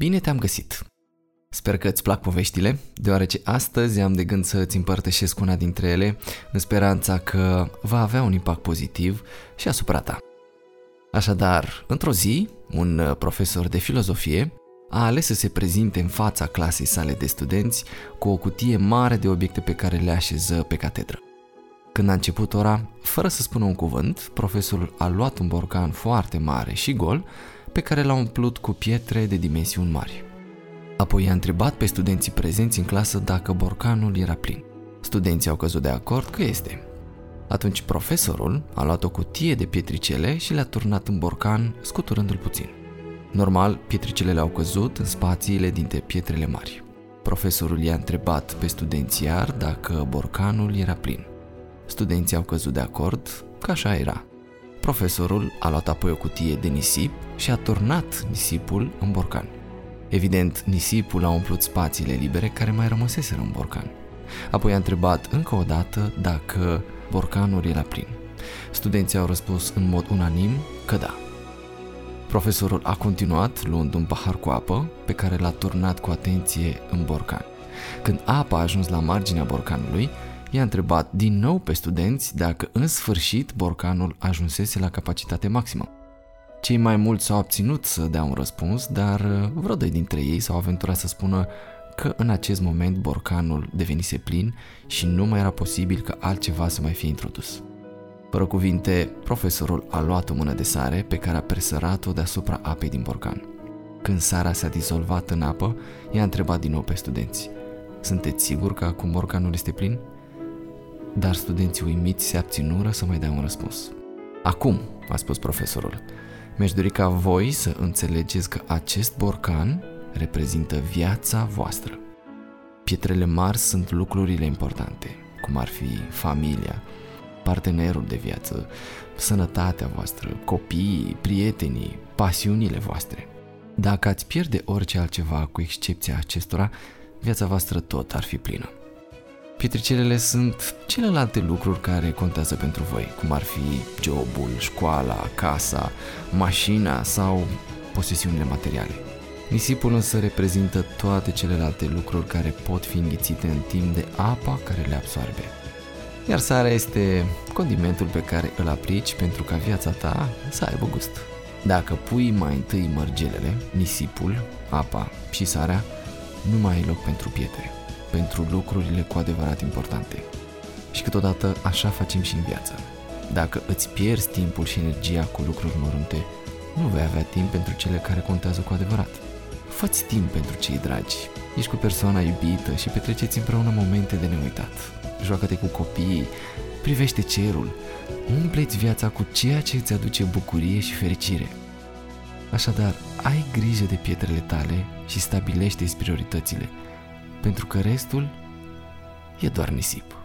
Bine te-am găsit! Sper că îți plac poveștile, deoarece astăzi am de gând să îți împărtășesc una dintre ele, în speranța că va avea un impact pozitiv și asupra ta. Așadar, într-o zi, un profesor de filozofie a ales să se prezinte în fața clasei sale de studenți cu o cutie mare de obiecte pe care le așeză pe catedră. Când a început ora, fără să spună un cuvânt, profesorul a luat un borcan foarte mare și gol pe care l-a umplut cu pietre de dimensiuni mari. Apoi i-a întrebat pe studenții prezenți în clasă dacă borcanul era plin. Studenții au căzut de acord că este. Atunci profesorul a luat o cutie de pietricele și le-a turnat în borcan, scuturându-l puțin. Normal, pietricelele au căzut în spațiile dintre pietrele mari. Profesorul i-a întrebat pe studenți iar dacă borcanul era plin. Studenții au căzut de acord că așa era. Profesorul a luat apoi o cutie de nisip și a turnat nisipul în borcan. Evident, nisipul a umplut spațiile libere care mai rămăseseră în borcan. Apoi a întrebat încă o dată dacă borcanul era plin. Studenții au răspuns în mod unanim că da. Profesorul a continuat luând un pahar cu apă pe care l-a turnat cu atenție în borcan. Când apa a ajuns la marginea borcanului, i-a întrebat din nou pe studenți dacă în sfârșit borcanul ajunsese la capacitate maximă. Cei mai mulți s-au obținut să dea un răspuns, dar uh, vreo doi dintre ei s-au aventurat să spună că în acest moment borcanul devenise plin și nu mai era posibil ca altceva să mai fie introdus. Fără cuvinte, profesorul a luat o mână de sare pe care a presărat-o deasupra apei din borcan. Când sarea s-a dizolvat în apă, i-a întrebat din nou pe studenți. Sunteți siguri că acum borcanul este plin? Dar studenții uimiți se abținură să mai dea un răspuns. Acum, a spus profesorul, mi-aș dori ca voi să înțelegeți că acest borcan reprezintă viața voastră. Pietrele mari sunt lucrurile importante, cum ar fi familia, partenerul de viață, sănătatea voastră, copiii, prietenii, pasiunile voastre. Dacă ați pierde orice altceva cu excepția acestora, viața voastră tot ar fi plină. Pietricelele sunt celelalte lucruri care contează pentru voi, cum ar fi jobul, școala, casa, mașina sau posesiunile materiale. Nisipul însă reprezintă toate celelalte lucruri care pot fi înghițite în timp de apa care le absorbe. Iar sarea este condimentul pe care îl aplici pentru ca viața ta să aibă gust. Dacă pui mai întâi mărgelele, nisipul, apa și sarea, nu mai ai loc pentru pietre pentru lucrurile cu adevărat importante. Și câteodată așa facem și în viață. Dacă îți pierzi timpul și energia cu lucruri mărunte, nu vei avea timp pentru cele care contează cu adevărat. Fă-ți timp pentru cei dragi. Ești cu persoana iubită și petreceți împreună momente de neuitat. Joacă-te cu copiii, privește cerul, umpleți viața cu ceea ce îți aduce bucurie și fericire. Așadar, ai grijă de pietrele tale și stabilește prioritățile – pentru că restul e doar nisip.